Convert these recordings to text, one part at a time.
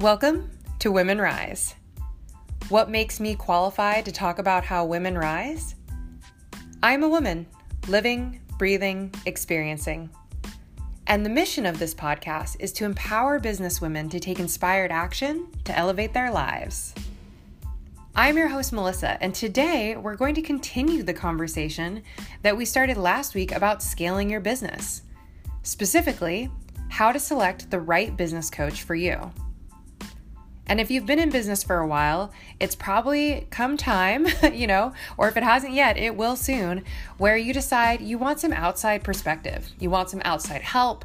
Welcome to Women Rise. What makes me qualified to talk about how women rise? I'm a woman, living, breathing, experiencing. And the mission of this podcast is to empower businesswomen to take inspired action to elevate their lives. I'm your host, Melissa, and today we're going to continue the conversation that we started last week about scaling your business. Specifically, how to select the right business coach for you. And if you've been in business for a while, it's probably come time, you know, or if it hasn't yet, it will soon, where you decide you want some outside perspective, you want some outside help,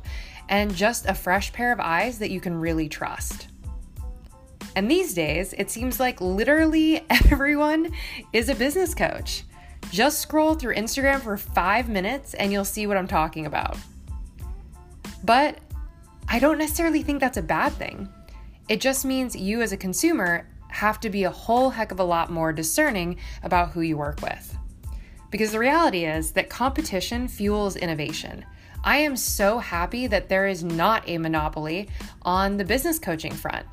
and just a fresh pair of eyes that you can really trust. And these days, it seems like literally everyone is a business coach. Just scroll through Instagram for five minutes and you'll see what I'm talking about. But I don't necessarily think that's a bad thing. It just means you as a consumer have to be a whole heck of a lot more discerning about who you work with. Because the reality is that competition fuels innovation. I am so happy that there is not a monopoly on the business coaching front.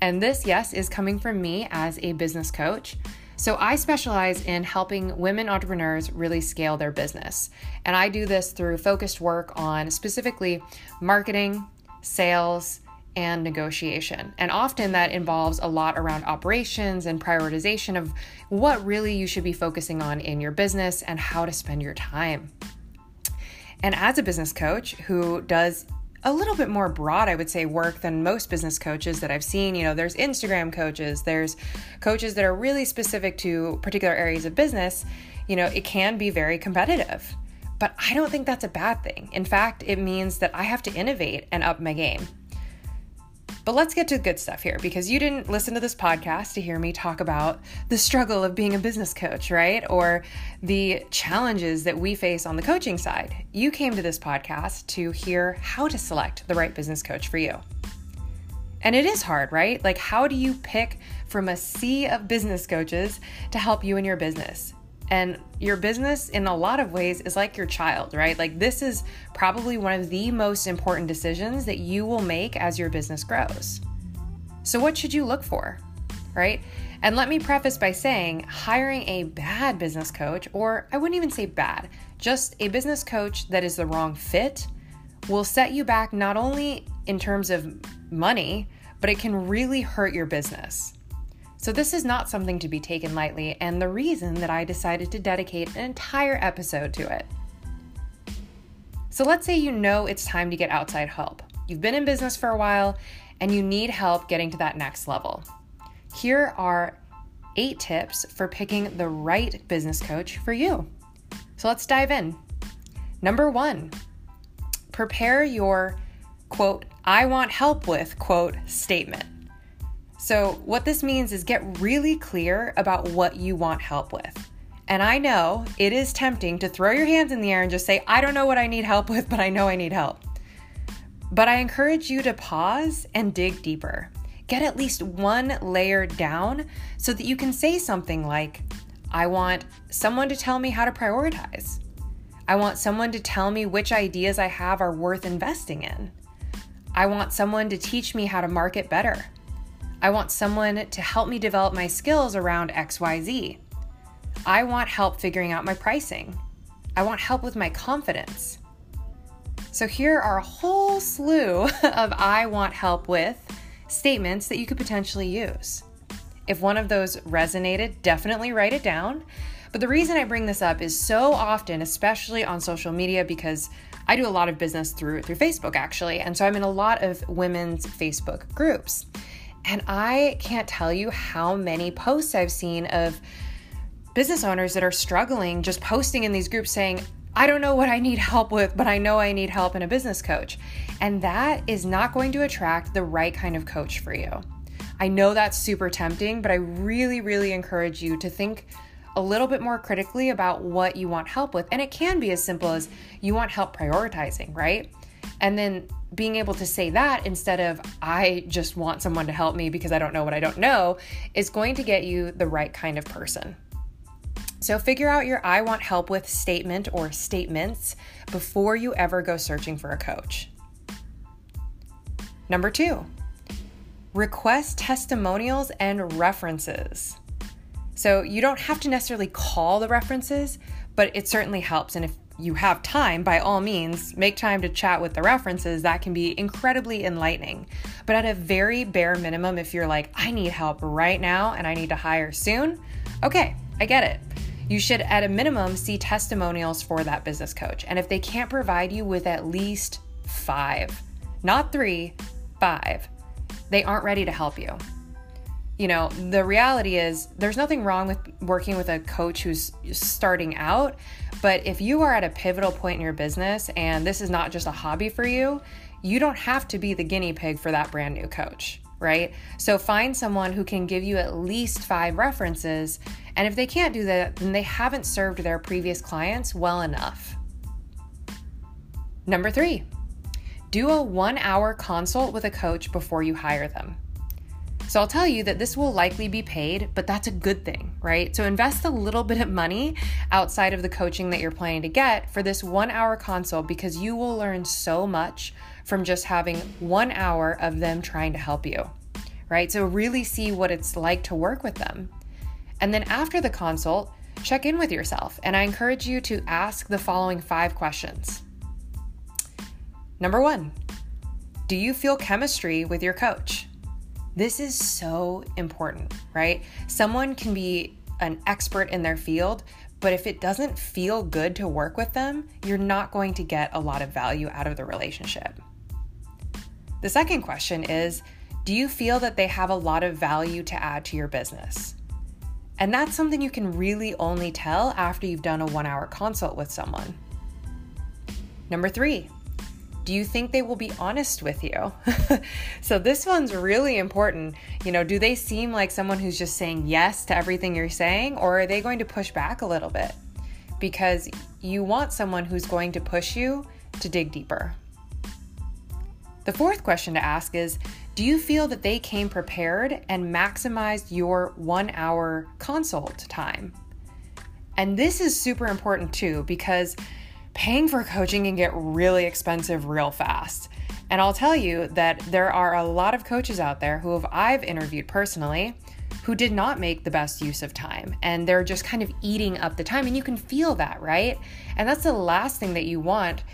And this, yes, is coming from me as a business coach. So I specialize in helping women entrepreneurs really scale their business. And I do this through focused work on specifically marketing, sales, and negotiation. And often that involves a lot around operations and prioritization of what really you should be focusing on in your business and how to spend your time. And as a business coach who does a little bit more broad, I would say, work than most business coaches that I've seen. You know, there's Instagram coaches, there's coaches that are really specific to particular areas of business. You know, it can be very competitive. But I don't think that's a bad thing. In fact, it means that I have to innovate and up my game. But let's get to the good stuff here because you didn't listen to this podcast to hear me talk about the struggle of being a business coach, right? Or the challenges that we face on the coaching side. You came to this podcast to hear how to select the right business coach for you. And it is hard, right? Like, how do you pick from a sea of business coaches to help you in your business? And your business, in a lot of ways, is like your child, right? Like, this is probably one of the most important decisions that you will make as your business grows. So, what should you look for, right? And let me preface by saying hiring a bad business coach, or I wouldn't even say bad, just a business coach that is the wrong fit, will set you back not only in terms of money, but it can really hurt your business. So, this is not something to be taken lightly, and the reason that I decided to dedicate an entire episode to it. So, let's say you know it's time to get outside help. You've been in business for a while and you need help getting to that next level. Here are eight tips for picking the right business coach for you. So, let's dive in. Number one, prepare your quote, I want help with quote statement. So, what this means is get really clear about what you want help with. And I know it is tempting to throw your hands in the air and just say, I don't know what I need help with, but I know I need help. But I encourage you to pause and dig deeper. Get at least one layer down so that you can say something like, I want someone to tell me how to prioritize. I want someone to tell me which ideas I have are worth investing in. I want someone to teach me how to market better. I want someone to help me develop my skills around XYZ. I want help figuring out my pricing. I want help with my confidence. So, here are a whole slew of I want help with statements that you could potentially use. If one of those resonated, definitely write it down. But the reason I bring this up is so often, especially on social media, because I do a lot of business through through Facebook actually, and so I'm in a lot of women's Facebook groups. And I can't tell you how many posts I've seen of business owners that are struggling just posting in these groups saying, I don't know what I need help with, but I know I need help in a business coach. And that is not going to attract the right kind of coach for you. I know that's super tempting, but I really, really encourage you to think a little bit more critically about what you want help with. And it can be as simple as you want help prioritizing, right? And then being able to say that instead of, I just want someone to help me because I don't know what I don't know, is going to get you the right kind of person. So figure out your I want help with statement or statements before you ever go searching for a coach. Number two, request testimonials and references. So you don't have to necessarily call the references, but it certainly helps. And if you have time, by all means, make time to chat with the references. That can be incredibly enlightening. But at a very bare minimum, if you're like, I need help right now and I need to hire soon, okay, I get it. You should, at a minimum, see testimonials for that business coach. And if they can't provide you with at least five, not three, five, they aren't ready to help you you know, the reality is there's nothing wrong with working with a coach who's starting out, but if you are at a pivotal point in your business and this is not just a hobby for you, you don't have to be the guinea pig for that brand new coach, right? So find someone who can give you at least five references, and if they can't do that, then they haven't served their previous clients well enough. Number three, do a one hour consult with a coach before you hire them. So I'll tell you that this will likely be paid, but that's a good thing, right? So invest a little bit of money outside of the coaching that you're planning to get for this one hour consult because you will learn so much from just having one hour of them trying to help you, right? So really see what it's like to work with them. And then after the consult, check in with yourself. And I encourage you to ask the following five questions. Number one, do you feel chemistry with your coach? This is so important, right? Someone can be an expert in their field, but if it doesn't feel good to work with them, you're not going to get a lot of value out of the relationship. The second question is Do you feel that they have a lot of value to add to your business? And that's something you can really only tell after you've done a one hour consult with someone. Number three, do you think they will be honest with you? so, this one's really important. You know, do they seem like someone who's just saying yes to everything you're saying, or are they going to push back a little bit? Because you want someone who's going to push you to dig deeper. The fourth question to ask is Do you feel that they came prepared and maximized your one hour consult time? And this is super important too, because paying for coaching can get really expensive real fast. And I'll tell you that there are a lot of coaches out there who have I've interviewed personally who did not make the best use of time and they're just kind of eating up the time and you can feel that, right? And that's the last thing that you want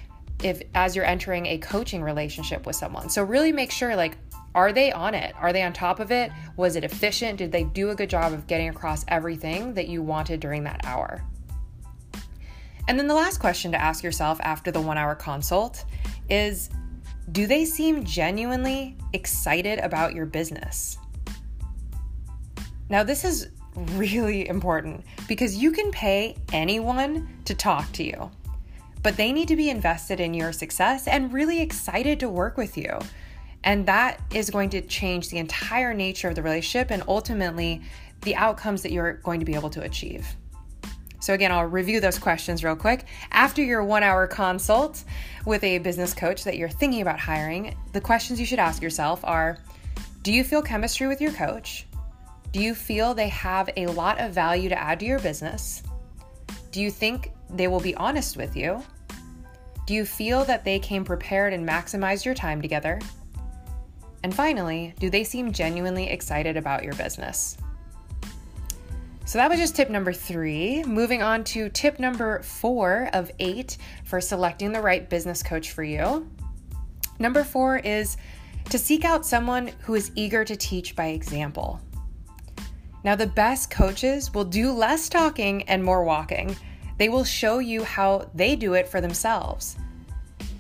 if as you're entering a coaching relationship with someone. So really make sure like are they on it? Are they on top of it? Was it efficient? Did they do a good job of getting across everything that you wanted during that hour? And then the last question to ask yourself after the one hour consult is Do they seem genuinely excited about your business? Now, this is really important because you can pay anyone to talk to you, but they need to be invested in your success and really excited to work with you. And that is going to change the entire nature of the relationship and ultimately the outcomes that you're going to be able to achieve. So, again, I'll review those questions real quick. After your one hour consult with a business coach that you're thinking about hiring, the questions you should ask yourself are Do you feel chemistry with your coach? Do you feel they have a lot of value to add to your business? Do you think they will be honest with you? Do you feel that they came prepared and maximized your time together? And finally, do they seem genuinely excited about your business? So that was just tip number three. Moving on to tip number four of eight for selecting the right business coach for you. Number four is to seek out someone who is eager to teach by example. Now, the best coaches will do less talking and more walking. They will show you how they do it for themselves.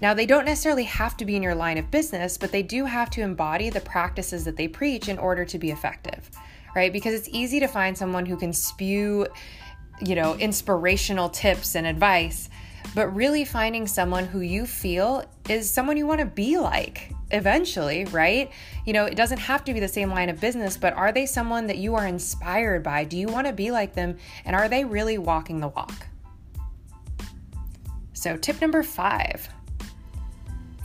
Now, they don't necessarily have to be in your line of business, but they do have to embody the practices that they preach in order to be effective right? Because it's easy to find someone who can spew, you know, inspirational tips and advice, but really finding someone who you feel is someone you want to be like eventually, right? You know, it doesn't have to be the same line of business, but are they someone that you are inspired by? Do you want to be like them? And are they really walking the walk? So, tip number five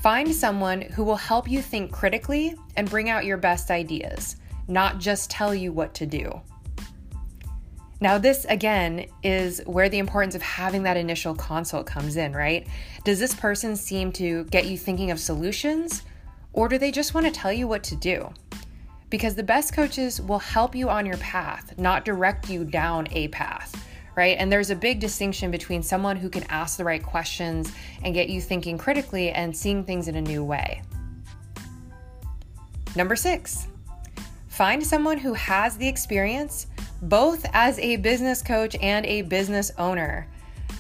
find someone who will help you think critically and bring out your best ideas not just tell you what to do. Now, this again is where the importance of having that initial consult comes in, right? Does this person seem to get you thinking of solutions, or do they just want to tell you what to do? because the best coaches will help you on your path, not direct you down a path. Right? And there's a big distinction between someone who can ask the right questions and get you thinking critically and seeing things in a new way. Number six, find someone who has the experience both as a business coach and a business owner.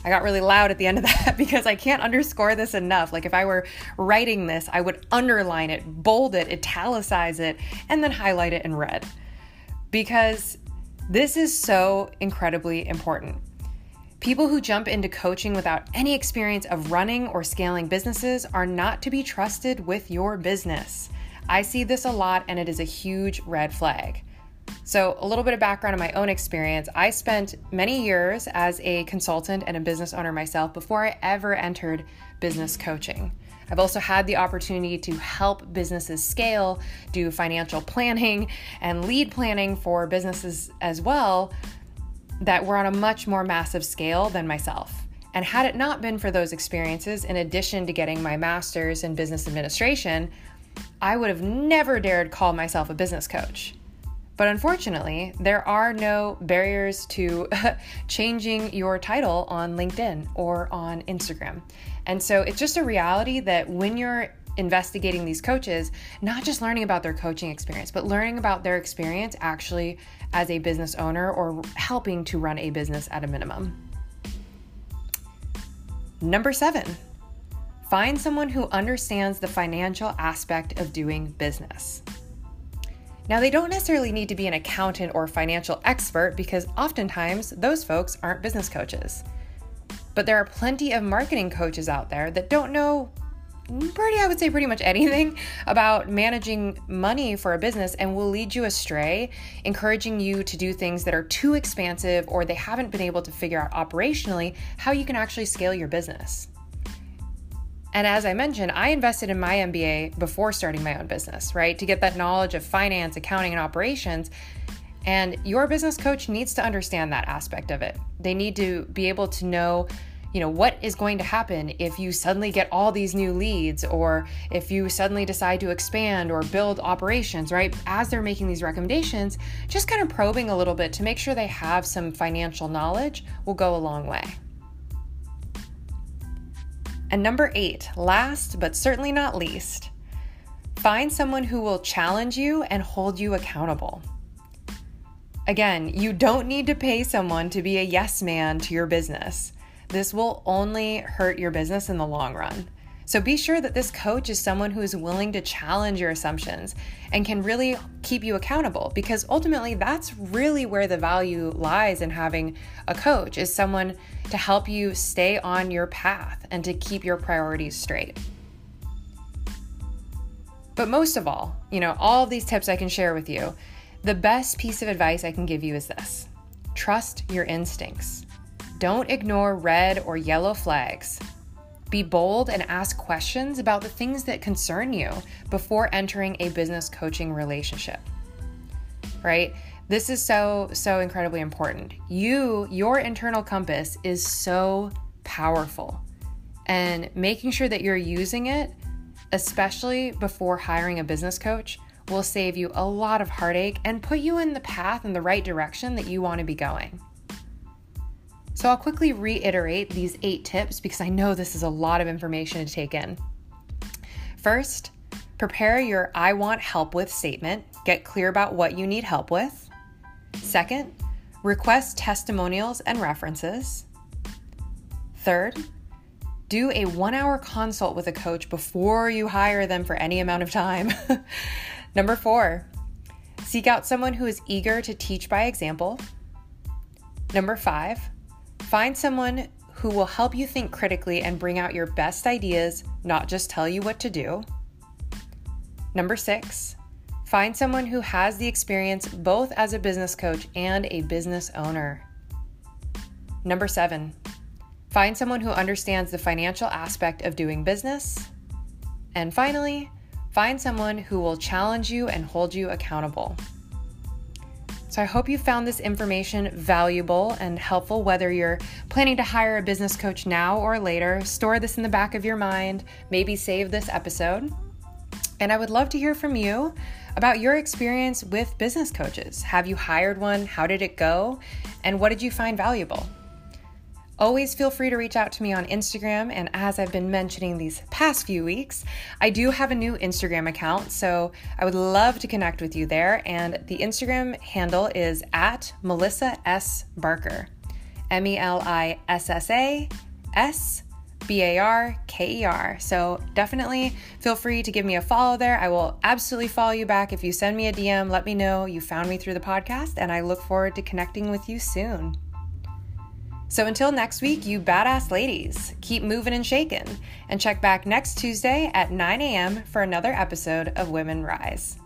I got really loud at the end of that because I can't underscore this enough. Like, if I were writing this, I would underline it, bold it, italicize it, and then highlight it in red. Because this is so incredibly important. People who jump into coaching without any experience of running or scaling businesses are not to be trusted with your business. I see this a lot, and it is a huge red flag. So, a little bit of background on my own experience. I spent many years as a consultant and a business owner myself before I ever entered business coaching. I've also had the opportunity to help businesses scale, do financial planning and lead planning for businesses as well that were on a much more massive scale than myself. And had it not been for those experiences, in addition to getting my master's in business administration, I would have never dared call myself a business coach. But unfortunately, there are no barriers to changing your title on LinkedIn or on Instagram. And so it's just a reality that when you're investigating these coaches, not just learning about their coaching experience, but learning about their experience actually as a business owner or helping to run a business at a minimum. Number seven, find someone who understands the financial aspect of doing business. Now, they don't necessarily need to be an accountant or financial expert because oftentimes those folks aren't business coaches. But there are plenty of marketing coaches out there that don't know pretty, I would say, pretty much anything about managing money for a business and will lead you astray, encouraging you to do things that are too expansive or they haven't been able to figure out operationally how you can actually scale your business. And as I mentioned, I invested in my MBA before starting my own business, right? To get that knowledge of finance, accounting, and operations. And your business coach needs to understand that aspect of it. They need to be able to know, you know, what is going to happen if you suddenly get all these new leads or if you suddenly decide to expand or build operations, right? As they're making these recommendations, just kind of probing a little bit to make sure they have some financial knowledge will go a long way. And number eight, last but certainly not least, find someone who will challenge you and hold you accountable. Again, you don't need to pay someone to be a yes man to your business. This will only hurt your business in the long run. So be sure that this coach is someone who is willing to challenge your assumptions and can really keep you accountable because ultimately that's really where the value lies in having a coach is someone to help you stay on your path and to keep your priorities straight. But most of all, you know, all these tips I can share with you, the best piece of advice I can give you is this trust your instincts. Don't ignore red or yellow flags. Be bold and ask questions about the things that concern you before entering a business coaching relationship. Right? This is so, so incredibly important. You, your internal compass is so powerful. And making sure that you're using it, especially before hiring a business coach, will save you a lot of heartache and put you in the path in the right direction that you want to be going. So I'll quickly reiterate these eight tips because I know this is a lot of information to take in. First, prepare your I want help with statement. Get clear about what you need help with. Second, request testimonials and references. Third, do a one hour consult with a coach before you hire them for any amount of time. Number four, seek out someone who is eager to teach by example. Number five, Find someone who will help you think critically and bring out your best ideas, not just tell you what to do. Number six, find someone who has the experience both as a business coach and a business owner. Number seven, find someone who understands the financial aspect of doing business. And finally, find someone who will challenge you and hold you accountable. So I hope you found this information valuable and helpful, whether you're planning to hire a business coach now or later. Store this in the back of your mind, maybe save this episode. And I would love to hear from you about your experience with business coaches. Have you hired one? How did it go? And what did you find valuable? Always feel free to reach out to me on Instagram. And as I've been mentioning these past few weeks, I do have a new Instagram account. So I would love to connect with you there. And the Instagram handle is at Melissa S. Barker. M E L I S S A S B A R K E R. So definitely feel free to give me a follow there. I will absolutely follow you back. If you send me a DM, let me know you found me through the podcast, and I look forward to connecting with you soon. So until next week, you badass ladies, keep moving and shaking, and check back next Tuesday at 9 a.m. for another episode of Women Rise.